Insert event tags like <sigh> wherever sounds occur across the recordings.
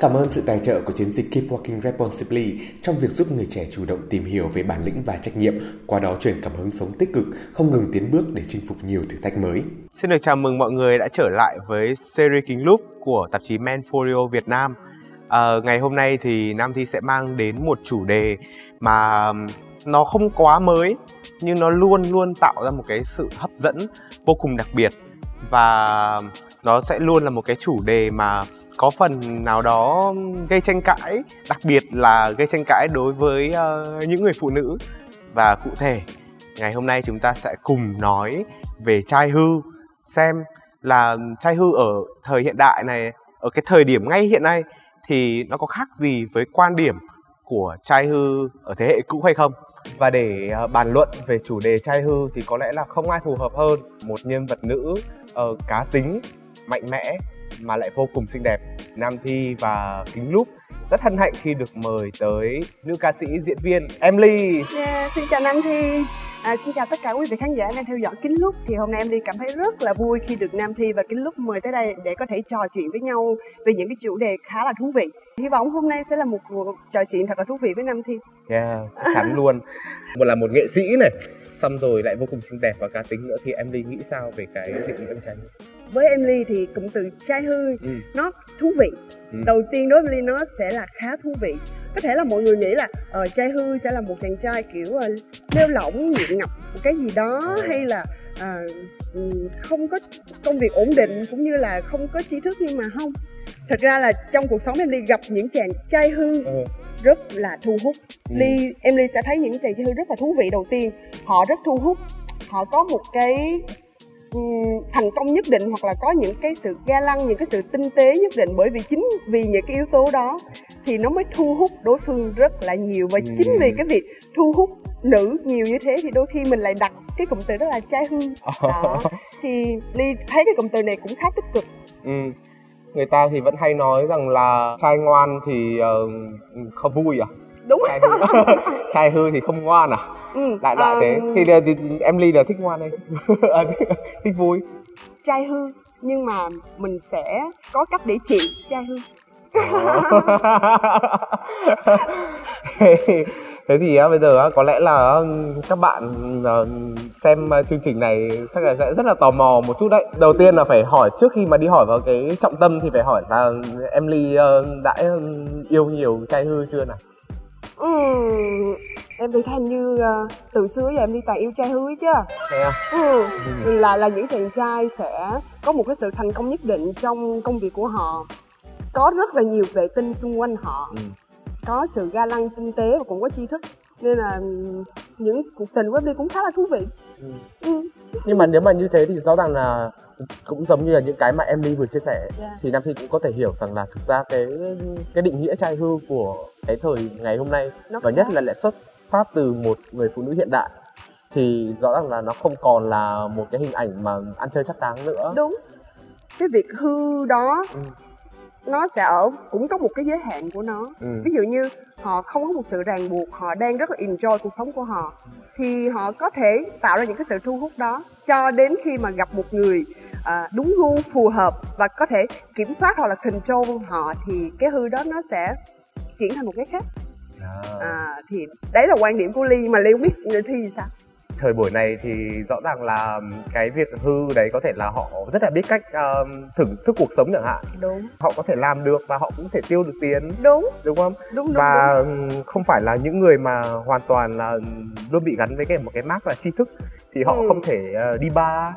Cảm ơn sự tài trợ của chiến dịch Keep Walking Responsibly trong việc giúp người trẻ chủ động tìm hiểu về bản lĩnh và trách nhiệm, qua đó truyền cảm hứng sống tích cực, không ngừng tiến bước để chinh phục nhiều thử thách mới. Xin được chào mừng mọi người đã trở lại với series Kính Lúc của tạp chí Manfolio Việt Nam. À, ngày hôm nay thì Nam Thi sẽ mang đến một chủ đề mà nó không quá mới nhưng nó luôn luôn tạo ra một cái sự hấp dẫn vô cùng đặc biệt và nó sẽ luôn là một cái chủ đề mà có phần nào đó gây tranh cãi đặc biệt là gây tranh cãi đối với uh, những người phụ nữ. Và cụ thể ngày hôm nay chúng ta sẽ cùng nói về trai hư xem là trai hư ở thời hiện đại này ở cái thời điểm ngay hiện nay thì nó có khác gì với quan điểm của trai hư ở thế hệ cũ hay không? Và để uh, bàn luận về chủ đề trai hư thì có lẽ là không ai phù hợp hơn một nhân vật nữ uh, cá tính mạnh mẽ mà lại vô cùng xinh đẹp nam thi và kính lúc rất hân hạnh khi được mời tới nữ ca sĩ diễn viên Emily. Yeah, xin chào Nam Thi. À, xin chào tất cả quý vị khán giả đang theo dõi Kính Lúc thì hôm nay em đi cảm thấy rất là vui khi được Nam Thi và Kính Lúc mời tới đây để có thể trò chuyện với nhau về những cái chủ đề khá là thú vị. Hy vọng hôm nay sẽ là một cuộc trò chuyện thật là thú vị với Nam Thi. Yeah, chắc chắn luôn. Một là một nghệ sĩ này, xong rồi lại vô cùng xinh đẹp và cá tính nữa thì Emily nghĩ sao về cái định nghĩa của trai với Emily thì cụm từ trai hư ừ. nó thú vị ừ. đầu tiên đối với Emily nó sẽ là khá thú vị có thể là mọi người nghĩ là uh, trai hư sẽ là một chàng trai kiểu uh, lêu lỏng nghiện ngập một cái gì đó ừ. hay là uh, không có công việc ổn định cũng như là không có tri thức nhưng mà không thật ra là trong cuộc sống em đi gặp những chàng trai hư ừ. rất là thu hút ừ. ly em ly sẽ thấy những chàng trai hư rất là thú vị đầu tiên họ rất thu hút họ có một cái thành công nhất định hoặc là có những cái sự ga lăng những cái sự tinh tế nhất định bởi vì chính vì những cái yếu tố đó thì nó mới thu hút đối phương rất là nhiều và ừ. chính vì cái việc thu hút nữ nhiều như thế thì đôi khi mình lại đặt cái cụm từ đó là trai hư <laughs> đó thì ly thấy cái cụm từ này cũng khá tích cực ừ. người ta thì vẫn hay nói rằng là trai ngoan thì uh, không vui à đúng. Trai hư, trai hư thì không ngoan à? Ừ, đại loại à, thế. thì, thì em ly là thích ngoan à, thích vui? <laughs> Trai hư nhưng mà mình sẽ có cách để trị trai hư. <laughs> Thế thì bây giờ có lẽ là các bạn ờ, xem chương trình này chắc là sẽ rất là tò mò một chút đấy. Đầu tiên là phải hỏi trước khi mà đi hỏi vào cái trọng tâm thì phải hỏi là em ly ờ, đã yêu nhiều trai hư chưa nào ừ, em thì thanh như uh, từ xưa giờ em đi toàn yêu trai hứa chứ à? ừ. ừ. là là những chàng trai sẽ có một cái sự thành công nhất định trong công việc của họ có rất là nhiều vệ tinh xung quanh họ ừ. có sự ga lăng tinh tế và cũng có tri thức nên là những cuộc tình của em đi cũng khá là thú vị ừ. Ừ. nhưng mà nếu mà như thế thì rõ ràng là cũng giống như là những cái mà em đi vừa chia sẻ yeah. Dạ. thì nam phi cũng có thể hiểu rằng là thực ra cái cái định nghĩa trai hư của cái thời ngày hôm nay Nó và nhất là lại xuất phát từ một người phụ nữ hiện đại thì rõ ràng là nó không còn là một cái hình ảnh mà ăn chơi chắc đáng nữa đúng cái việc hư đó ừ. nó sẽ ở cũng có một cái giới hạn của nó ừ. ví dụ như họ không có một sự ràng buộc họ đang rất là enjoy cuộc sống của họ thì họ có thể tạo ra những cái sự thu hút đó cho đến khi mà gặp một người à, đúng gu phù hợp và có thể kiểm soát hoặc là control họ thì cái hư đó nó sẽ chuyển thành một cái khác. À. thì đấy là quan điểm của ly mà ly không biết thi gì sao? Thời buổi này thì rõ ràng là cái việc hư đấy có thể là họ rất là biết cách uh, thưởng thức cuộc sống chẳng hạn. Đúng. Họ có thể làm được và họ cũng thể tiêu được tiền. Đúng. Đúng không? Đúng, đúng và đúng. không phải là những người mà hoàn toàn là luôn bị gắn với cái một cái mác là tri thức thì họ ừ. không thể uh, đi bar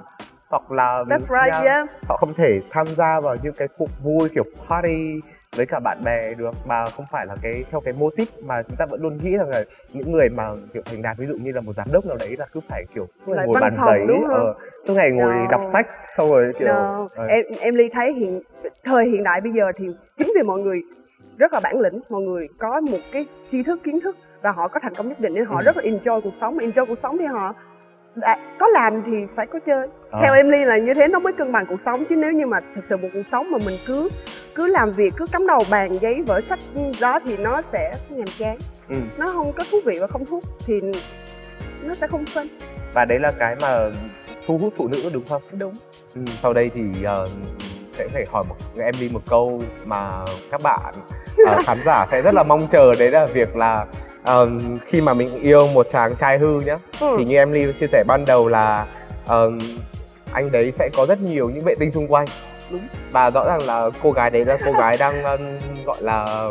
hoặc là That's right, yeah, yeah. họ không thể tham gia vào những cái cuộc vui kiểu party với cả bạn bè được mà không phải là cái theo cái mô típ mà chúng ta vẫn luôn nghĩ rằng là những người mà kiểu thành đạt ví dụ như là một giám đốc nào đấy là cứ phải kiểu ngày ngồi bàn giấy ờ, suốt ngày ngồi no. đọc sách xong rồi kiểu no. ờ. em em ly thấy hiện thời hiện đại bây giờ thì chính vì mọi người rất là bản lĩnh mọi người có một cái tri thức kiến thức và họ có thành công nhất định nên họ ừ. rất là enjoy cuộc sống enjoy cuộc sống thì họ đã, có làm thì phải có chơi. À. theo em ly là như thế nó mới cân bằng cuộc sống. Chứ nếu như mà thực sự một cuộc sống mà mình cứ cứ làm việc cứ cắm đầu bàn giấy vở sách đó thì nó sẽ nhàm chán. Ừ. nó không có thú vị và không thú thì nó sẽ không phân và đấy là cái mà thu hút phụ nữ đúng không? Đúng. Ừ, sau đây thì uh, sẽ phải hỏi một em đi một câu mà các bạn uh, khán giả sẽ rất là mong chờ. Đấy là việc là uh, khi mà mình yêu một chàng trai hư nhá ừ. thì như em Ly chia sẻ ban đầu là uh, anh đấy sẽ có rất nhiều những vệ tinh xung quanh đúng và rõ ràng là cô gái đấy là cô gái đang um, gọi là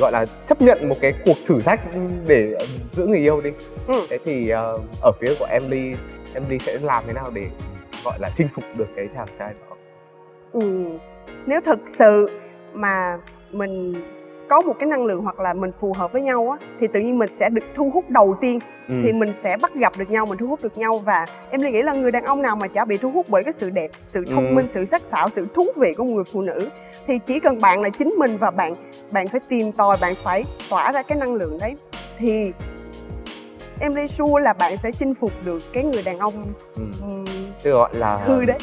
gọi là chấp nhận một cái cuộc thử thách để giữ người yêu đi ừ. thế thì uh, ở phía của Emily Emily sẽ làm thế nào để gọi là chinh phục được cái chàng trai đó ừ. nếu thực sự mà mình có một cái năng lượng hoặc là mình phù hợp với nhau á thì tự nhiên mình sẽ được thu hút đầu tiên ừ. thì mình sẽ bắt gặp được nhau mình thu hút được nhau và em nghĩ là người đàn ông nào mà chả bị thu hút bởi cái sự đẹp sự thông ừ. minh sự sắc sảo sự thú vị của người phụ nữ thì chỉ cần bạn là chính mình và bạn bạn phải tìm tòi bạn phải tỏa ra cái năng lượng đấy thì em đi sure là bạn sẽ chinh phục được cái người đàn ông ừ. Tức gọi là hư <laughs> đấy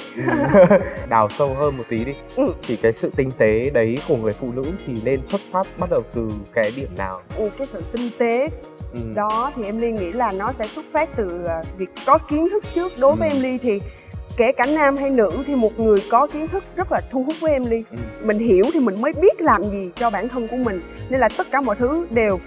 đào sâu hơn một tí đi ừ. thì cái sự tinh tế đấy của người phụ nữ thì nên xuất phát bắt đầu từ cái điểm nào ừ, cái sự tinh tế ừ. đó thì em ly nghĩ là nó sẽ xuất phát từ à, việc có kiến thức trước đối ừ. với em ly thì kể cả nam hay nữ thì một người có kiến thức rất là thu hút với em ly ừ. mình hiểu thì mình mới biết làm gì cho bản thân của mình nên là tất cả mọi thứ đều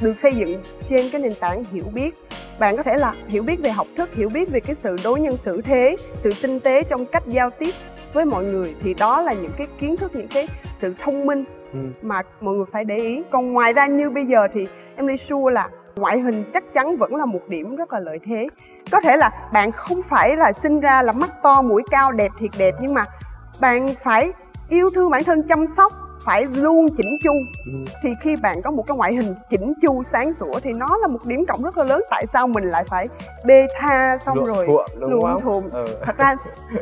được xây dựng trên cái nền tảng hiểu biết. Bạn có thể là hiểu biết về học thức hiểu biết về cái sự đối nhân xử thế sự tinh tế trong cách giao tiếp với mọi người thì đó là những cái kiến thức những cái sự thông minh ừ. mà mọi người phải để ý. Còn ngoài ra như bây giờ thì em đi sure là ngoại hình chắc chắn vẫn là một điểm rất là lợi thế. Có thể là bạn không phải là sinh ra là mắt to mũi cao đẹp thiệt đẹp nhưng mà bạn phải yêu thương bản thân chăm sóc phải luôn chỉnh chu ừ. thì khi bạn có một cái ngoại hình chỉnh chu sáng sủa thì nó là một điểm cộng rất là lớn tại sao mình lại phải bê tha xong Luộn rồi luộm thuộm ừ. thật ra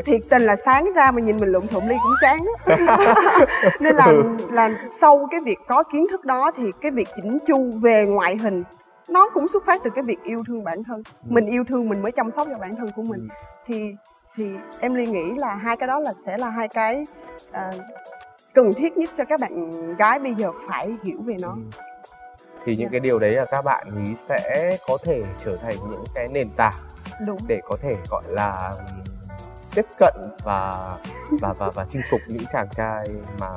thiệt tình là sáng ra mà nhìn mình luộm thuộm ly cũng chán đó <laughs> nên là ừ. là sau cái việc có kiến thức đó thì cái việc chỉnh chu về ngoại hình nó cũng xuất phát từ cái việc yêu thương bản thân ừ. mình yêu thương mình mới chăm sóc cho bản thân của mình ừ. thì thì em ly nghĩ là hai cái đó là sẽ là hai cái uh, cần thiết nhất cho các bạn gái bây giờ phải hiểu về nó ừ. thì những yeah. Cái điều đấy là các bạn nghĩ sẽ có thể trở thành những cái nền tảng Đúng. để có thể gọi là tiếp cận và và và và chinh phục những chàng trai mà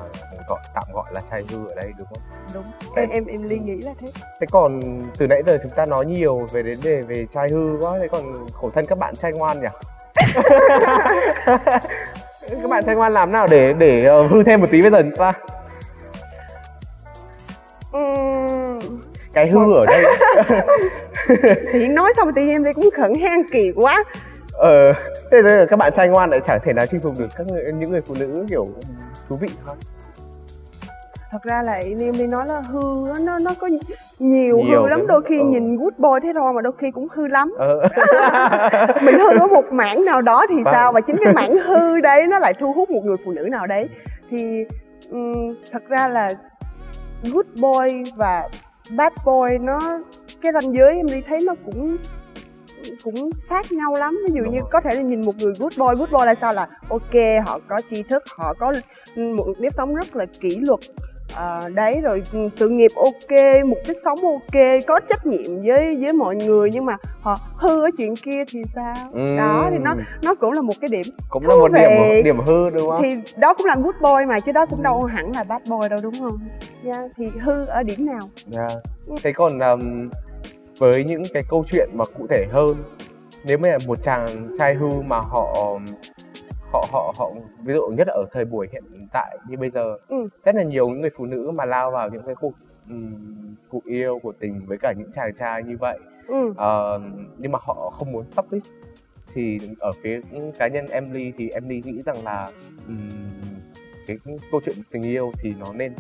gọi tạm gọi là trai hư ở đây đúng không? Đúng. Em em em Ly nghĩ là thế. Thế còn từ nãy giờ chúng ta nói nhiều về đến đề về trai hư quá, thế còn khổ thân các bạn trai ngoan nhỉ? <laughs> các bạn trai ngoan làm nào để để uh, hư thêm một tí bây giờ chúng ta cái hư ở đây. <laughs> Thì nói xong thì em thấy cũng khẩn hen kỳ quá. Ờ thế là các bạn trai ngoan lại chẳng thể nào chinh phục được các người, những người phụ nữ kiểu thú vị hơn thật ra là em đi nói là hư nó nó có nhiều, nhiều hư lắm đôi khi ừ. nhìn good boy thế thôi mà đôi khi cũng hư lắm ừ. <laughs> mình hư ở một mảng nào đó thì vâng. sao và chính cái mảng hư đấy nó lại thu hút một người phụ nữ nào đấy thì um, thật ra là good boy và bad boy nó cái ranh giới em đi thấy nó cũng cũng sát nhau lắm ví dụ Đúng như rồi. có thể là nhìn một người good boy good boy là sao là ok họ có tri thức họ có một nếp sống rất là kỷ luật à, đấy rồi ừ, sự nghiệp ok mục đích sống ok có trách nhiệm với với mọi người nhưng mà họ hư ở chuyện kia thì sao ừ. đó thì nó nó cũng là một cái điểm cũng là một điểm điểm hư đúng không thì đó cũng là good boy mà chứ đó cũng ừ. đâu hẳn là bad boy đâu đúng không yeah, thì hư ở điểm nào yeah. Dạ. thế còn um, với những cái câu chuyện mà cụ thể hơn nếu mà một chàng trai hư mà họ họ họ họ ví dụ nhất là ở thời buổi hiện tại như bây giờ ừ. rất là nhiều những người phụ nữ mà lao vào những cái cuộc um, cuộc yêu của tình với cả những chàng trai như vậy ừ. uh, nhưng mà họ không muốn publish thì ở phía cá nhân Emily thì Emily nghĩ rằng là um, cái câu chuyện tình yêu thì nó nên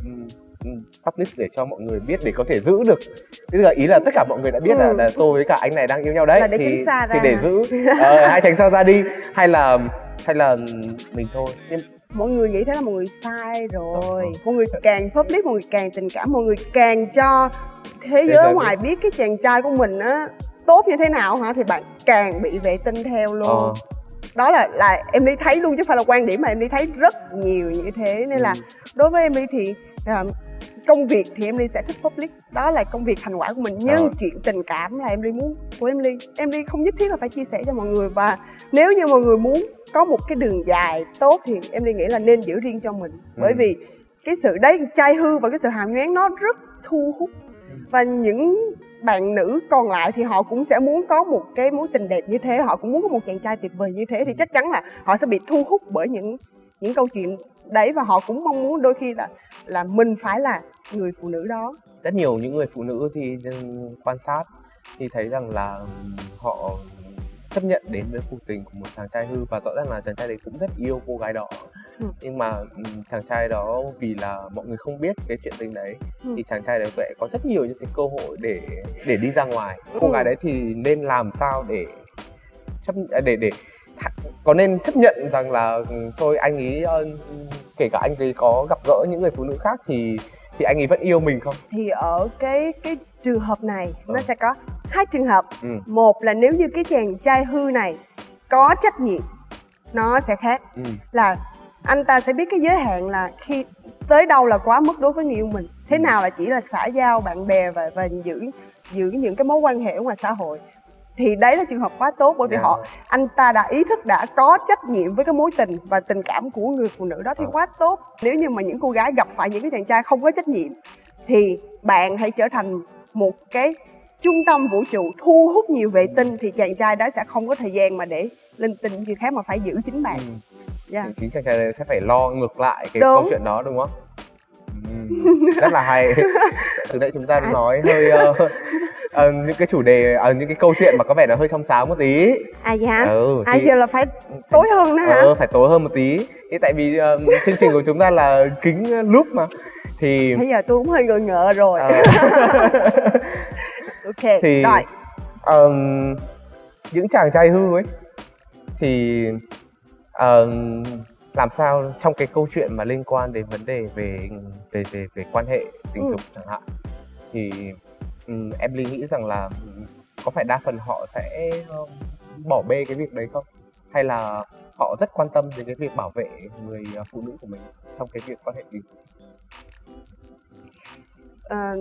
publish để cho mọi người biết để có thể giữ được tức là ý là tất cả mọi người đã biết ừ. là, là tôi với cả anh này đang yêu nhau đấy để thì thì để giữ uh, hai tránh xa ra đi hay là hay là mình thôi nhưng mọi người nghĩ thế là mọi người sai rồi ừ. mọi người càng public mọi người càng tình cảm mọi người càng cho thế giới ngoài biết cái chàng trai của mình á tốt như thế nào hả thì bạn càng bị vệ tinh theo luôn ờ. đó là là em đi thấy luôn chứ không phải là quan điểm mà em đi thấy rất nhiều như thế nên ừ. là đối với em đi thì uh, công việc thì em ly sẽ thích public đó là công việc thành quả của mình. Nhưng Ờ. chuyện tình cảm là em ly muốn của em ly. Em ly không nhất thiết là phải chia sẻ cho mọi người. Và nếu như mọi người muốn có một cái đường dài tốt thì em ly nghĩ là nên giữ riêng cho mình. Bởi Ừ. vì cái sự đấy trai hư và cái sự hàm nhoáng nó rất thu hút. Và những bạn nữ còn lại thì họ cũng sẽ muốn có một cái mối tình đẹp như thế. Họ cũng muốn có một chàng trai tuyệt vời như thế. Thì chắc chắn là họ sẽ bị thu hút bởi những những câu chuyện đấy và họ cũng mong muốn đôi khi là là mình phải là người phụ nữ đó rất nhiều những người phụ nữ thì ừ, quan sát thì thấy rằng là họ chấp nhận đến với cuộc tình của một chàng trai hư và rõ ràng là chàng trai đấy cũng rất yêu cô gái đó Ừ. nhưng mà ừm, chàng trai đó vì là mọi người không biết cái chuyện tình đấy Ừ. thì chàng trai đấy lại có rất nhiều những cái cơ hội để để đi ra ngoài cô Ừ. gái đấy thì nên làm sao để chấp à, để để có nên chấp nhận rằng là ừ, thôi anh ấy kể cả anh ấy có gặp gỡ những người phụ nữ khác thì thì anh ấy vẫn yêu mình không thì ở cái cái trường hợp này nó Ừ. sẽ có hai trường hợp ừ. một là nếu như cái chàng trai hư này có trách nhiệm nó sẽ khác Ừ. là anh ta sẽ biết cái giới hạn là khi tới đâu là quá mức đối với người yêu mình thế Ừ. nào là chỉ là xã giao bạn bè và và giữ giữ những cái mối quan hệ ở ngoài xã hội thì đấy là trường hợp quá tốt bởi vì Dạ. họ anh ta đã ý thức đã có trách nhiệm với cái mối tình và tình cảm của người phụ nữ đó thì Ờ. quá tốt nếu như mà những cô gái gặp phải những cái chàng trai không có trách nhiệm thì bạn hãy trở thành một cái trung tâm vũ trụ thu hút nhiều vệ tinh thì chàng trai đó sẽ không có thời gian mà để linh tinh người khác mà phải giữ chính bạn Ừ. Dạ. thì chính chàng trai sẽ phải lo ngược lại cái Đúng. câu chuyện đó đúng không? Ừ, rất là hay. <laughs> Từ nãy chúng ta nói hơi ờ, ờ, những cái chủ đề ờ, những cái câu chuyện mà có vẻ nó hơi trong sáng một tí. à dạ Ừ, à thì- giờ là phải tối hơn nữa hả Ờ, phải tối hơn một tí. Thì tại vì ờ, chương trình của chúng ta là kính lúc mà thì bây giờ tôi cũng hơi ngờ ngợ rồi ờ, <laughs> ok thì rồi ờm, những chàng trai hư ấy thì ờm, làm sao trong cái câu chuyện mà liên quan đến vấn đề về về về về quan hệ tình Ừ. dục chẳng hạn thì um, em Ly nghĩ rằng là có phải đa phần họ sẽ um, bỏ bê cái việc đấy không? Hay là họ rất quan tâm đến cái việc bảo vệ người uh, phụ nữ của mình trong cái việc quan hệ tình dục? Ờ,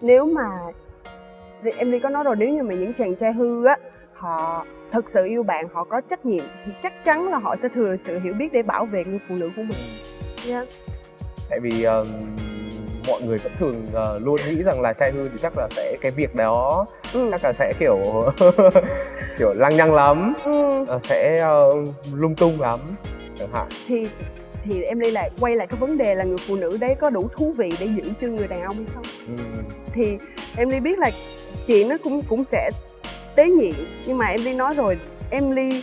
nếu mà em đi có nói rồi nếu như mà những chàng trai hư á họ thực sự yêu bạn họ có trách nhiệm thì chắc chắn là họ sẽ thừa sự hiểu biết để bảo vệ người phụ nữ của mình. Dạ. tại vì um, mọi người vẫn thường uh, luôn nghĩ rằng là trai hư thì chắc là sẽ cái việc đó ừ. chắc là sẽ kiểu <laughs> kiểu lăng nhăng lắm Ừ. ờ, sẽ ờ, lung tung lắm chẳng hạn thì thì em đi lại quay lại cái vấn đề là người phụ nữ đấy có đủ thú vị để giữ chân người đàn ông hay không ừ. thì em ly biết là chuyện nó cũng cũng sẽ tế nhị nhưng mà em ly nói rồi em ly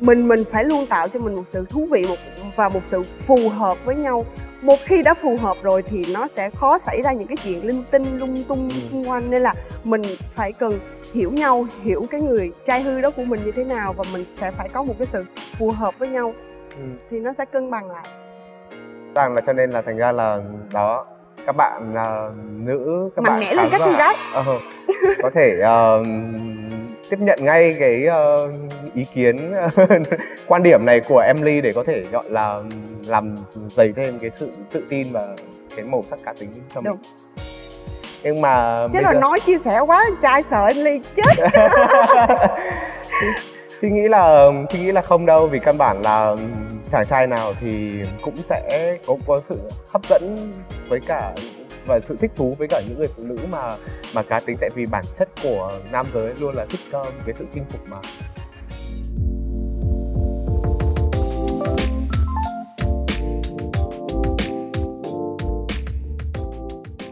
mình mình phải luôn tạo cho mình một sự thú vị một và một sự phù hợp với nhau một khi đã phù hợp rồi thì nó sẽ khó xảy ra những cái chuyện linh tinh lung tung Ừ. xung quanh nên là mình phải cần hiểu nhau hiểu cái người trai hư đó của mình như thế nào và mình sẽ phải có một cái sự phù hợp với nhau Ừ. thì nó sẽ cân bằng lại rằng là cho nên là thành ra là đó các bạn là nữ các Mạnh bạn mẽ lên các giả, gái. ờ, có thể ờ, tiếp nhận ngay cái ờ, ý kiến <laughs> quan điểm này của Emily để có thể gọi là làm dày thêm cái sự tự tin và cái màu sắc cá tính cho mình Đúng. nhưng mà chứ là giờ- nói chia sẻ quá trai sợ em ly chết <laughs> Thi nghĩ là Thi nghĩ là không đâu vì căn bản là chàng trai nào thì cũng sẽ có có sự hấp dẫn với cả và sự thích thú với cả những người phụ nữ mà mà cá tính. Tại vì bản chất của nam giới luôn là thích um, cái sự chinh phục mà.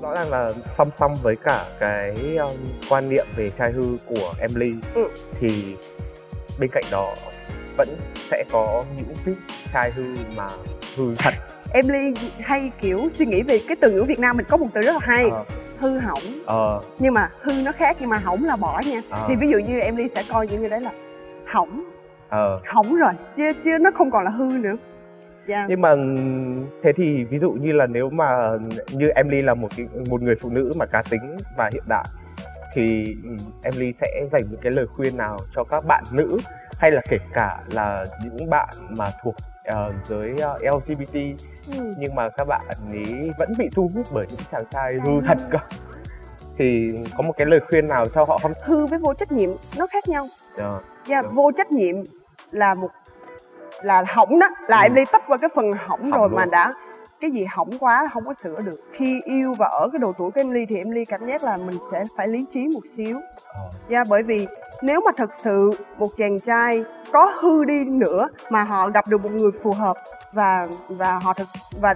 Rõ ràng là song song với cả cái um, quan niệm về trai hư của Emily Ừ. thì bên cạnh đó vẫn sẽ có những tiếp trai hư mà hư thật em ly hay kiểu suy nghĩ về cái từ ngữ việt nam mình có một từ rất là hay Ờ, hư hỏng. Ờ, nhưng mà hư nó khác nhưng mà hỏng là bỏ nha. Ờ, thì ví dụ như em ly sẽ coi những người đấy là hỏng. Ờ. hỏng rồi chứ chứ nó không còn là hư nữa. Dạ. Nhưng mà thế thì ví dụ như là nếu mà như Emily là một cái, một người phụ nữ mà cá tính và hiện đại thì ừ, Emily sẽ dành những cái lời khuyên nào cho các bạn nữ hay là kể cả là những bạn mà thuộc uh, giới uh, LGBT ừ. nhưng mà các bạn ấy vẫn bị thu hút bởi những chàng trai hư thật cơ thì có một cái lời khuyên nào cho họ không hư với vô trách nhiệm nó khác nhau yeah. Yeah, vô trách nhiệm là một là hỏng đó là ừ. em đi tấp qua cái phần hỏng, hỏng rồi luôn. mà đã cái gì hỏng quá không có sửa được khi yêu và ở cái độ tuổi của em ly thì em ly cảm giác là mình sẽ phải lý trí một xíu ờ. dạ bởi vì nếu mà thật sự một chàng trai có hư đi nữa mà họ gặp được một người phù hợp và và họ thực và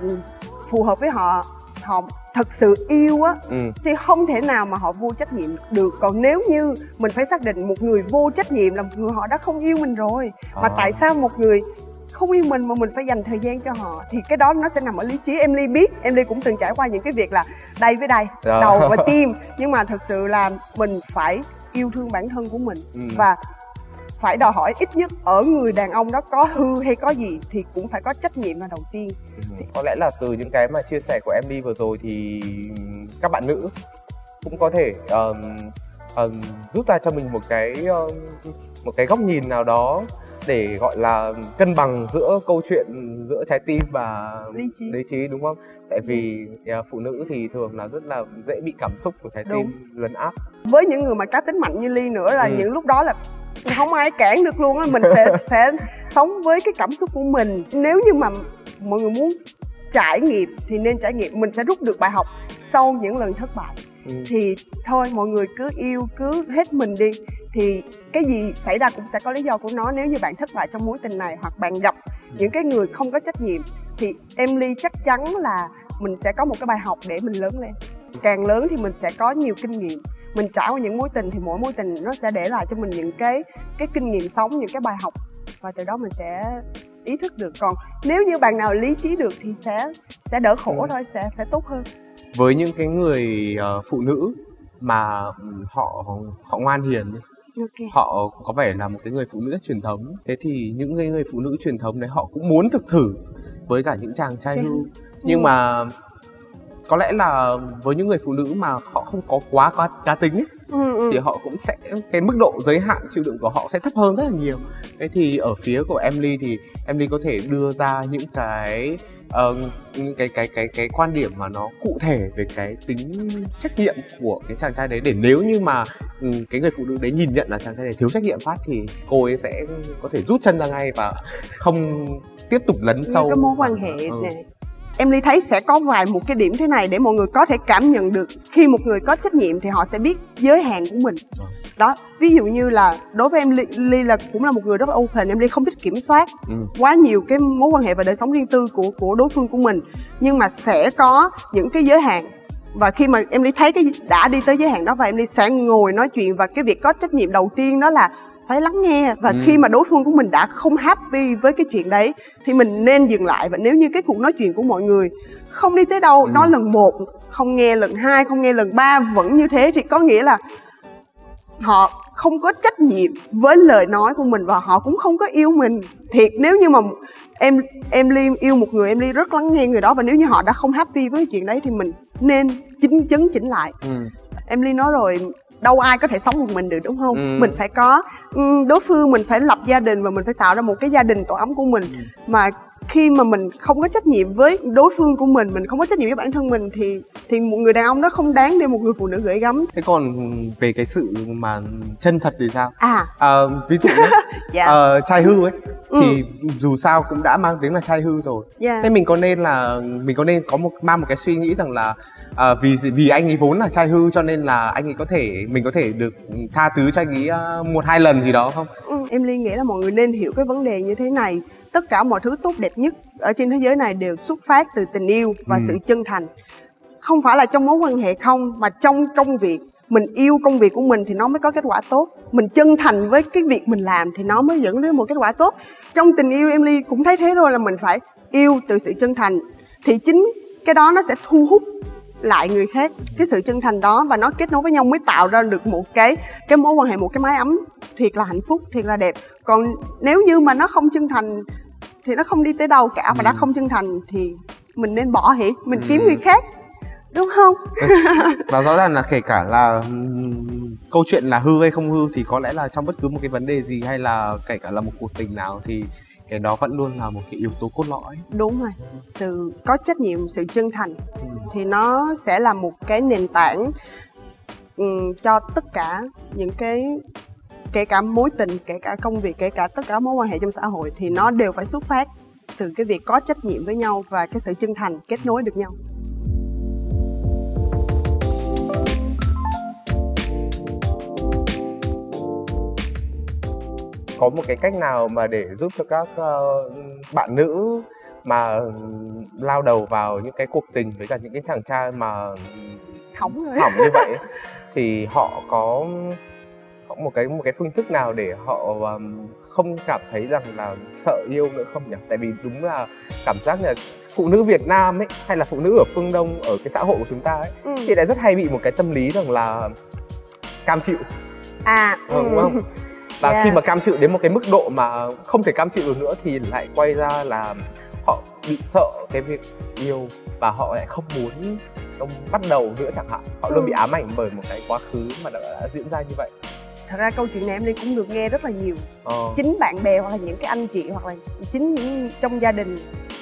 phù hợp với họ họ thật sự yêu á ừ. thì không thể nào mà họ vô trách nhiệm được còn nếu như mình phải xác định một người vô trách nhiệm là một người họ đã không yêu mình rồi à. mà tại sao một người không yêu mình mà mình phải dành thời gian cho họ thì cái đó nó sẽ nằm ở lý trí em ly biết em ly cũng từng trải qua những cái việc là đây với đây Đó. Dạ. đầu và <laughs> tim nhưng mà thật sự là mình phải yêu thương bản thân của mình ừ. và phải đòi hỏi ít nhất ở người đàn ông đó có hư hay có gì thì cũng phải có trách nhiệm là đầu tiên ừ. có lẽ là từ những cái mà chia sẻ của em đi vừa rồi thì các bạn nữ cũng có thể um, um, rút ra cho mình một cái um, một cái góc nhìn nào đó để gọi là cân bằng giữa câu chuyện giữa trái tim và lý trí, lý trí đúng không? Tại vì uh, phụ nữ thì thường là rất là dễ bị cảm xúc của trái đúng. tim lấn áp. Với những người mà cá tính mạnh như Ly nữa là ừ. những lúc đó là không ai cản được luôn á mình sẽ <laughs> sẽ sống với cái cảm xúc của mình nếu như mà mọi người muốn trải nghiệm thì nên trải nghiệm mình sẽ rút được bài học sau những lần thất bại ừ. thì thôi mọi người cứ yêu cứ hết mình đi thì cái gì xảy ra cũng sẽ có lý do của nó. Nếu như bạn thất bại trong mối tình này hoặc bạn gặp những cái người không có trách nhiệm thì em ly chắc chắn là mình sẽ có một cái bài học để mình lớn lên. Càng lớn thì mình sẽ có nhiều kinh nghiệm. Mình trải qua những mối tình thì mỗi mối tình nó sẽ để lại cho mình những cái cái kinh nghiệm sống những cái bài học. Và từ đó mình sẽ ý thức được. Còn nếu như bạn nào lý trí được thì sẽ sẽ đỡ khổ ừ. thôi sẽ sẽ tốt hơn. Với những cái người uh, phụ nữ mà họ họ ngoan hiền Okay. họ có vẻ là một cái người phụ nữ truyền thống thế thì những cái người phụ nữ truyền thống đấy họ cũng muốn thực thử với cả những chàng trai okay. hưu nhưng ừ. mà có lẽ là với những người phụ nữ mà họ không có quá quá cá tính ấy, ừ, ừ. thì họ cũng sẽ cái mức độ giới hạn chịu đựng của họ sẽ thấp hơn rất là nhiều thế thì ở phía của Emily thì Emily có thể đưa ra những cái uh, cái cái cái cái quan điểm mà nó cụ thể về cái tính trách nhiệm của cái chàng trai đấy để nếu như mà um, cái người phụ nữ đấy nhìn nhận là chàng trai này thiếu trách nhiệm phát thì cô ấy sẽ có thể rút chân ra ngay và không tiếp tục lấn sâu cái mối quan hệ ừ. này em ly thấy sẽ có vài một cái điểm thế này để mọi người có thể cảm nhận được. Khi một người có trách nhiệm thì họ sẽ biết giới hạn của mình. Đó ví dụ như là đối với em ly, ly là cũng là một người rất là open em ly không thích kiểm soát ừ. quá nhiều cái mối quan hệ và đời sống riêng tư của của đối phương của mình. Nhưng mà sẽ có những cái giới hạn. Và khi mà em ly thấy cái đã đi tới giới hạn đó và em ly sẽ ngồi nói chuyện và cái việc có trách nhiệm đầu tiên đó là phải lắng nghe và ừ. khi mà đối phương của mình đã không happy với cái chuyện đấy thì mình nên dừng lại và nếu như cái cuộc nói chuyện của mọi người không đi tới đâu ừ. nói lần một không nghe lần hai không nghe lần ba vẫn như thế thì có nghĩa là họ không có trách nhiệm với lời nói của mình và họ cũng không có yêu mình thiệt nếu như mà em em ly yêu một người em ly rất lắng nghe người đó và nếu như họ đã không happy với chuyện đấy thì mình nên chính chấn chỉnh lại ừ. em ly nói rồi đâu ai có thể sống một mình được đúng không ừ. mình phải có ừ, đối phương mình phải lập gia đình và mình phải tạo ra một cái gia đình tổ ấm của mình ừ. mà khi mà mình không có trách nhiệm với đối phương của mình mình không có trách nhiệm với bản thân mình thì thì một người đàn ông đó không đáng để một người phụ nữ gửi gắm thế còn về cái sự mà chân thật thì sao à, à ví dụ nhé <laughs> dạ. uh, trai hư ấy ừ. thì dù sao cũng đã mang tiếng là trai hư rồi yeah. Dạ. thế mình có nên là mình có nên có một mang một cái suy nghĩ rằng là à, vì vì anh ấy vốn là trai hư cho nên là anh ấy có thể mình có thể được tha thứ cho anh ấy uh, một hai lần gì đó không? Ừ, em liên nghĩ là mọi người nên hiểu cái vấn đề như thế này. Tất cả mọi thứ tốt đẹp nhất ở trên thế giới này đều xuất phát từ tình yêu và ừ. sự chân thành. Không phải là trong mối quan hệ không mà trong công việc. Mình yêu công việc của mình thì nó mới có kết quả tốt. Mình chân thành với cái việc mình làm thì nó mới dẫn đến một kết quả tốt. Trong tình yêu em ly cũng thấy thế thôi là mình phải yêu từ sự chân thành. Thì chính cái đó nó sẽ thu hút lại người khác cái sự chân thành đó và nó kết nối với nhau mới tạo ra được một cái cái mối quan hệ một cái mái ấm thiệt là hạnh phúc thiệt là đẹp còn nếu như mà nó không chân thành thì nó không đi tới đâu cả và ừ. đã không chân thành thì mình nên bỏ hỉ mình ừ. kiếm người khác đúng không và rõ ràng là kể cả là câu chuyện là hư hay không hư thì có lẽ là trong bất cứ một cái vấn đề gì hay là kể cả là một cuộc tình nào thì cái đó vẫn luôn là một cái yếu tố cốt lõi. Đúng rồi. Sự có trách nhiệm sự chân thành ừ. thì nó sẽ là một cái nền tảng um, cho tất cả những cái kể cả mối tình kể cả công việc kể cả tất cả mối quan hệ trong xã hội thì nó đều phải xuất phát từ cái việc có trách nhiệm với nhau và cái sự chân thành kết nối được nhau có một cái cách nào mà để giúp cho các uh, bạn nữ mà lao đầu vào những cái cuộc tình với cả những cái chàng trai mà hỏng rồi hỏng như vậy <laughs> thì họ có có một cái một cái phương thức nào để họ um, không cảm thấy rằng là sợ yêu nữa không nhỉ? Tại vì đúng là cảm giác là phụ nữ Việt Nam ấy hay là phụ nữ ở phương Đông ở cái xã hội của chúng ta ấy ừ. thì lại rất hay bị một cái tâm lý rằng là cam chịu. À, ừ. đúng không? <laughs> và yeah. khi mà cam chịu đến một cái mức độ mà không thể cam chịu được nữa thì lại quay ra là họ bị sợ cái việc yêu và họ lại không muốn không bắt đầu nữa chẳng hạn họ ừ. luôn bị ám ảnh bởi một cái quá khứ mà đã, đã diễn ra như vậy thật ra câu chuyện này em đi cũng được nghe rất là nhiều ờ. chính bạn bè hoặc là những cái anh chị hoặc là chính những trong gia đình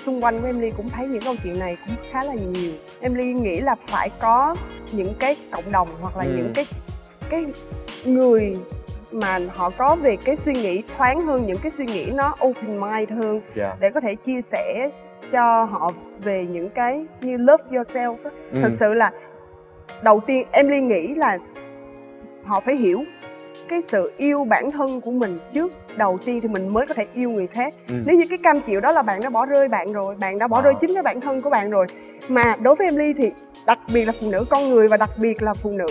xung quanh của em ly cũng thấy những câu chuyện này cũng khá là nhiều em ly nghĩ là phải có những cái cộng đồng hoặc là ừ. những cái cái người mà họ có về cái suy nghĩ thoáng hơn những cái suy nghĩ nó open mind hơn yeah. Dạ. để có thể chia sẻ cho họ về những cái như love yourself á. Ừ. thật sự là đầu tiên em liên nghĩ là họ phải hiểu cái sự yêu bản thân của mình trước đầu tiên thì mình mới có thể yêu người khác ừ. nếu như cái cam chịu đó là bạn đã bỏ rơi bạn rồi bạn đã bỏ à. rơi chính cái bản thân của bạn rồi mà đối với em ly thì đặc biệt là phụ nữ con người và đặc biệt là phụ nữ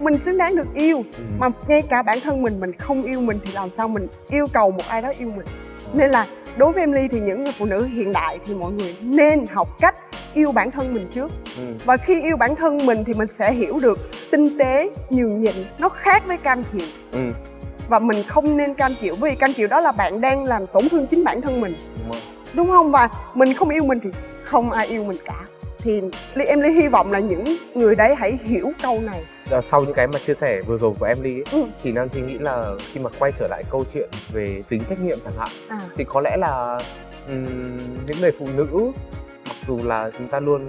mình xứng đáng được yêu. Ừ. mà ngay cả bản thân mình mình không yêu mình thì làm sao mình yêu cầu một ai đó yêu mình? Nên là đối với em ly thì những người phụ nữ hiện đại thì mọi người nên học cách yêu bản thân mình trước. Ừ. và khi yêu bản thân mình thì mình sẽ hiểu được tinh tế nhường nhịn nó khác với cam chịu. Ừ. và mình không nên cam chịu vì cam chịu đó là bạn đang làm tổn thương chính bản thân mình. Đúng, đúng không? Và mình không yêu mình thì không ai yêu mình cả. Thì em ly hy vọng là những người đấy hãy hiểu câu này sau những cái mà chia sẻ vừa rồi của em ly ừ. thì nam suy nghĩ là khi mà quay trở lại câu chuyện về tính trách nhiệm chẳng hạn à. thì có lẽ là um, những người phụ nữ mặc dù là chúng ta luôn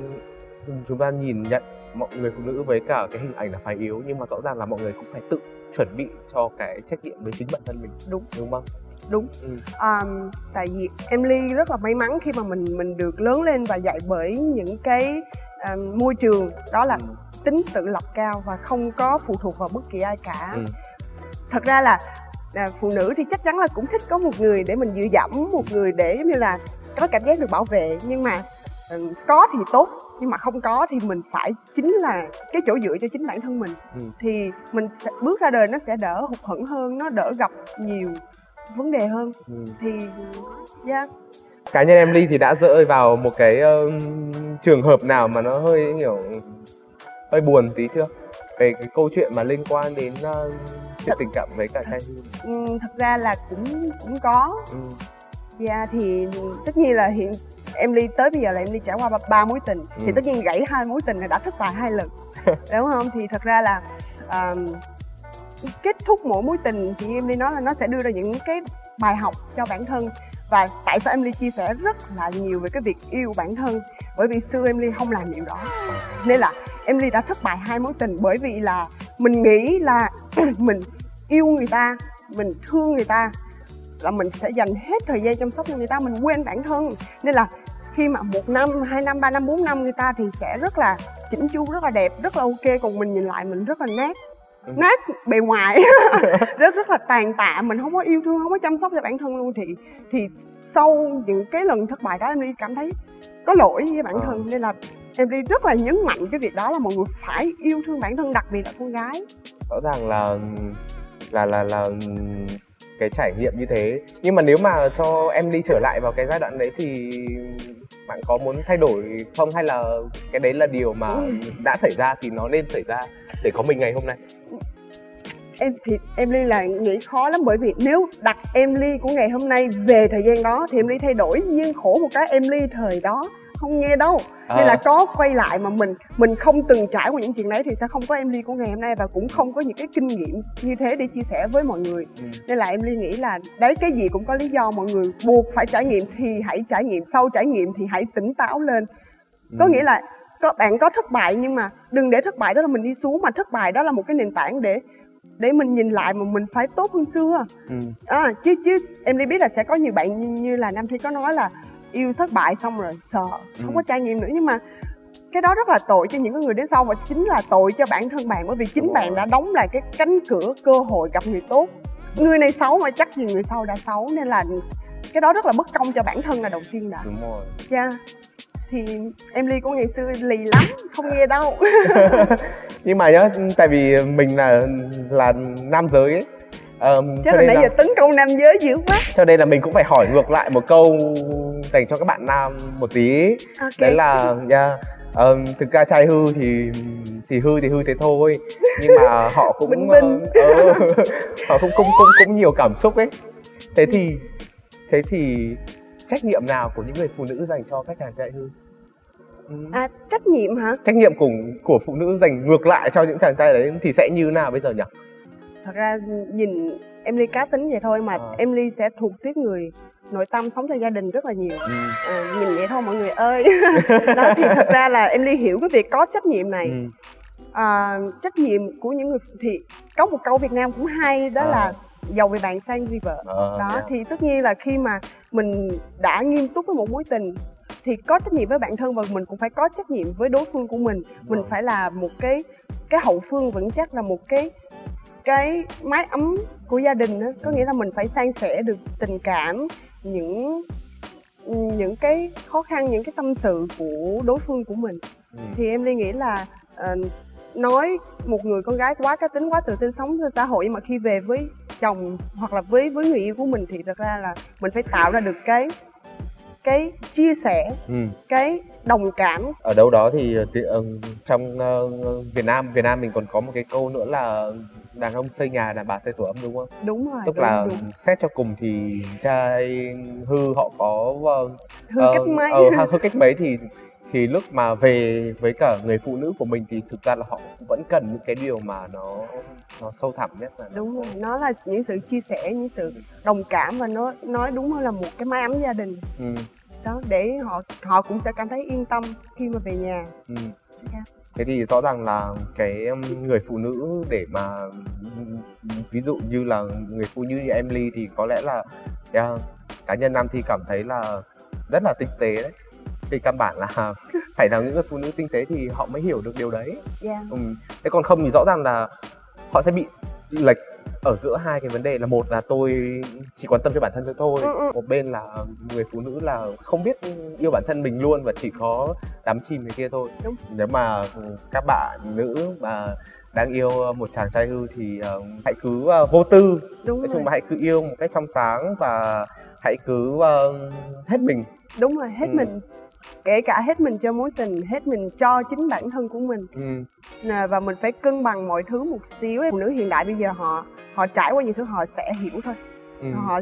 chúng ta nhìn nhận mọi người phụ nữ với cả cái hình ảnh là phải yếu nhưng mà rõ ràng là mọi người cũng phải tự chuẩn bị cho cái trách nhiệm với chính bản thân mình đúng đúng không đúng ừ. um, tại vì em ly rất là may mắn khi mà mình mình được lớn lên và dạy bởi những cái um, môi trường đó là ừ. Tính tự lập cao và không có phụ thuộc vào bất kỳ ai cả ừ. thật ra là à, phụ nữ thì chắc chắn là cũng thích có một người để mình dựa dẫm một người để giống như là có cảm giác được bảo vệ nhưng mà um, có thì tốt nhưng mà không có thì mình phải chính là cái chỗ dựa cho chính bản thân mình ừ. thì mình sẽ bước ra đời nó sẽ đỡ hụt hẫng hơn nó đỡ gặp nhiều vấn đề hơn ừ. thì yeah cá nhân em ly thì đã rơi vào một cái uh, trường hợp nào mà nó hơi kiểu hơi buồn tí chưa? Về cái câu chuyện mà liên quan đến uh, chuyện tình cảm với cả trai ừ, thật ra là cũng cũng có. Ừ. dạ thì tất nhiên là hiện em ly tới bây giờ là em ly trải qua ba mối tình. Ừ. thì tất nhiên gãy hai mối tình này đã thất bại hai lần. <laughs> Đúng không? Thì thật ra là um, kết thúc mỗi mối tình thì em ly nói là nó sẽ đưa ra những cái bài học cho bản thân và tại sao em ly chia sẻ rất là nhiều về cái việc yêu bản thân? Bởi vì xưa em ly không làm điều đó. Nên là em ly đã thất bại hai mối tình bởi vì là mình nghĩ là <clears throat> mình yêu người ta, mình thương người ta, là mình sẽ dành hết thời gian chăm sóc cho người ta, mình quên bản thân. Nên là khi mà một năm, hai năm, ba năm, bốn năm người ta thì sẽ rất là chỉnh chu, rất là đẹp, rất là ok. Còn mình nhìn lại mình rất là nát nát bề ngoài. <laughs> Rất rất là tàn tạ. Mình không có yêu thương không có chăm sóc cho bản thân luôn. Thì thì sau những cái lần thất bại đó em đi cảm thấy có lỗi với bản à. thân. Nên là em đi rất là nhấn mạnh cái việc đó là mọi người phải yêu thương bản thân đặc biệt là con gái. Rõ ràng là là là là cái trải nghiệm như thế. Nhưng mà nếu mà cho em đi trở lại vào cái giai đoạn đấy thì bạn có muốn thay đổi không? Hay là cái đấy là điều mà ừ. đã xảy ra thì nó nên xảy ra để có mình ngày hôm nay em thì em ly là nghĩ khó lắm bởi vì nếu đặt em ly của ngày hôm nay về thời gian đó thì em ly thay đổi nhưng khổ một cái em ly thời đó không nghe đâu à. nên là có quay lại mà mình mình không từng trải qua những chuyện đấy thì sẽ không có em ly của ngày hôm nay và cũng không có những cái kinh nghiệm như thế để chia sẻ với mọi người ừ. nên là em ly nghĩ là đấy cái gì cũng có lý do mọi người buộc phải trải nghiệm thì hãy trải nghiệm sau trải nghiệm thì hãy tỉnh táo lên có ừ. nghĩa là có bạn có thất bại nhưng mà đừng để thất bại đó là mình đi xuống mà thất bại đó là một cái nền tảng để để mình nhìn lại mà mình phải tốt hơn xưa ừ. à, chứ chứ em đi biết là sẽ có nhiều bạn như, như là nam thi có nói là yêu thất bại xong rồi sợ ừ. không có trải nghiệm nữa nhưng mà cái đó rất là tội cho những người đến sau và chính là tội cho bản thân bạn bởi vì chính Đúng bạn rồi. đã đóng lại cái cánh cửa cơ hội gặp người tốt người này xấu mà chắc gì người sau đã xấu nên là cái đó rất là bất công cho bản thân là đầu tiên đã đúng rồi yeah. Thì em ly của ngày xưa lì lắm không nghe đâu. <laughs> Nhưng mà nhá tại vì mình là là nam giới ấy. Um, Chứ là nãy là... giờ tấn công nam giới dữ quá. Cho nên là mình cũng phải hỏi ngược lại một câu dành cho các bạn nam một tí. Okay. Đấy là yeah, um, thực ra trai hư thì thì hư thì hư thế thôi. Nhưng mà họ <laughs> cũng bình bình. Uh, uh, họ cũng cũng cũng cũng nhiều cảm xúc ấy. Thế thì thế thì trách nhiệm nào của những người phụ nữ dành cho các chàng trai hư à trách nhiệm hả trách nhiệm của của phụ nữ dành ngược lại cho những chàng trai đấy thì sẽ như nào bây giờ nhỉ thật ra nhìn Emily cá tính vậy thôi mà à. Emily sẽ thuộc tiếp người nội tâm sống cho gia đình rất là nhiều ừ. à, nhìn vậy thôi mọi người ơi <laughs> đó thì thật ra là Emily hiểu cái việc có trách nhiệm này ừ. à, trách nhiệm của những người thì có một câu Việt Nam cũng hay đó à. là giàu về bạn sang vì vợ. À, đó yeah. thì tất nhiên là khi mà mình đã nghiêm túc với một mối tình thì có trách nhiệm với bản thân và mình cũng phải có trách nhiệm với đối phương của mình. Mình phải là một cái cái hậu phương vững chắc là một cái cái mái ấm của gia đình đó có nghĩa là mình phải san sẻ được tình cảm những những cái khó khăn những cái tâm sự của đối phương của mình. Ừ. thì em ly nghĩ là uh, nói một người con gái quá cá tính quá tự tin sống trên xã hội nhưng mà khi về với chồng hoặc là với với người yêu của mình thì thật ra là mình phải tạo ra được cái cái chia sẻ ừ. cái đồng cảm ở đâu đó thì uh, trong uh, Việt Nam Việt Nam mình còn có một cái câu nữa là đàn ông xây nhà đàn bà xây tổ ấm đúng không? Đúng rồi. Tức đúng, là đúng. xét cho cùng thì trai hư họ có uh, hư uh, cách mấy uh, hư cách mấy thì thì lúc mà về với cả người phụ nữ của mình thì thực ra là họ vẫn cần những cái điều mà nó nó sâu thẳm nhất là đúng rồi nó là những sự chia sẻ những sự đồng cảm và nó nói đúng hơn là một cái mái ấm gia đình ừ. đó để họ họ cũng sẽ cảm thấy yên tâm khi mà về nhà ừ. yeah. Dạ. thế thì rõ ràng là cái um, người phụ nữ để mà ví dụ như là người phụ nữ như Emily thì có lẽ là yeah, cá nhân Nam thì cảm thấy là rất là tinh tế đấy thì căn bản là <laughs> phải là những người phụ nữ tinh tế thì họ mới hiểu được điều đấy yeah. Ừ. thế còn không thì rõ ràng là họ sẽ bị lệch ở giữa hai cái vấn đề là một là tôi chỉ quan tâm cho bản thân thôi ừ, ừ. một bên là người phụ nữ là không biết yêu bản thân mình luôn và chỉ có đắm chìm người kia thôi Đúng. nếu mà các bạn nữ mà đang yêu một chàng trai hư thì uh, hãy cứ uh, vô tư Đúng nói chung là hãy cứ yêu một cách trong sáng và hãy cứ uh, hết mình đúng rồi hết ừ. mình kể cả hết mình cho mối tình hết mình cho chính bản thân của mình ừ. và mình phải cân bằng mọi thứ một xíu phụ nữ hiện đại bây giờ họ họ trải qua những thứ họ sẽ hiểu thôi ừ. họ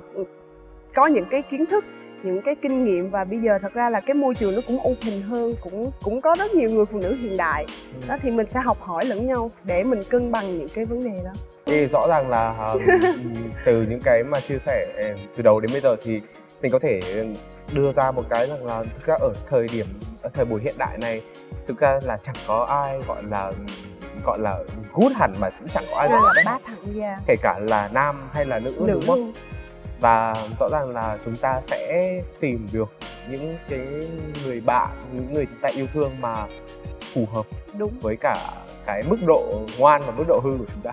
có những cái kiến thức những cái kinh nghiệm và bây giờ thật ra là cái môi trường nó cũng open hơn cũng cũng có rất nhiều người phụ nữ hiện đại ừ. đó thì mình sẽ học hỏi lẫn nhau để mình cân bằng những cái vấn đề đó thì rõ ràng là <laughs> từ những cái mà chia sẻ từ đầu đến bây giờ thì mình có thể đưa ra một cái rằng là thực ra ở thời điểm ở thời buổi hiện đại này thực ra là chẳng có ai gọi là gọi là gút hẳn mà cũng chẳng có ai gọi là bát hẳn yeah. kể cả là nam hay là nữ, nữ. đúng không? Và rõ ràng là chúng ta sẽ tìm được những cái người bạn những người chúng ta yêu thương mà phù hợp đúng. với cả cái mức độ ngoan và mức độ hư của chúng ta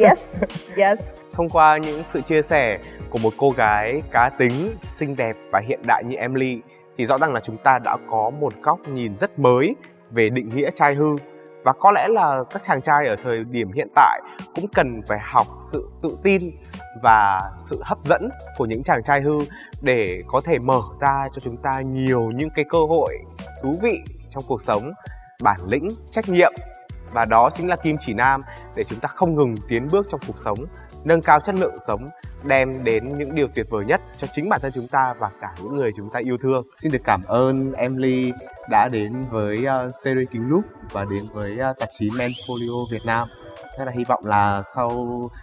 yes yes. Thông qua những sự chia sẻ của một cô gái cá tính, xinh đẹp và hiện đại như Emily, thì rõ ràng là chúng ta đã có một góc nhìn rất mới về định nghĩa trai hư. Và có lẽ là các chàng trai ở thời điểm hiện tại cũng cần phải học sự tự tin và sự hấp dẫn của những chàng trai hư để có thể mở ra cho chúng ta nhiều những cái cơ hội thú vị trong cuộc sống, bản lĩnh, trách nhiệm và đó chính là kim chỉ nam để chúng ta không ngừng tiến bước trong cuộc sống nâng cao chất lượng sống đem đến những điều tuyệt vời nhất cho chính bản thân chúng ta và cả những người chúng ta yêu thương. Xin được cảm ơn Emily đã đến với uh, series Kính Lúc và đến với uh, tạp chí Menfolio Việt Nam. Rất là hy vọng là sau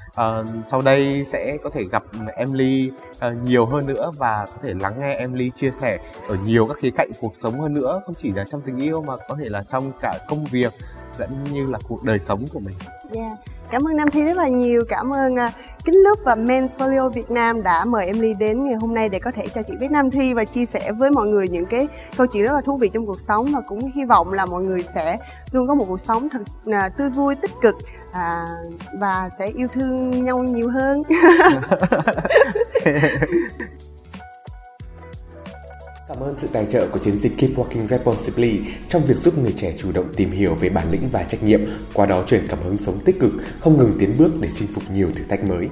uh, sau đây sẽ có thể gặp Emily uh, nhiều hơn nữa và có thể lắng nghe Emily chia sẻ ở nhiều các khía cạnh cuộc sống hơn nữa, không chỉ là trong tình yêu mà có thể là trong cả công việc lẫn như là cuộc đời sống của mình. Yeah. Cảm ơn Nam Thi rất là nhiều. Cảm ơn uh, Kính Lúc và Men's Folio Việt Nam đã mời Emily đến ngày hôm nay để có thể trò chuyện với Nam Thi và chia sẻ với mọi người những cái câu chuyện rất là thú vị trong cuộc sống và cũng hy vọng là mọi người sẽ luôn có một cuộc sống thật uh, tươi vui, tích cực à, và sẽ yêu thương nhau nhiều hơn. <laughs> <laughs> Cảm ơn sự tài trợ của chiến dịch Keep Walking Responsibly trong việc giúp người trẻ chủ động tìm hiểu về bản lĩnh và trách nhiệm, qua đó truyền cảm hứng sống tích cực, không ngừng tiến bước để chinh phục nhiều thử thách mới.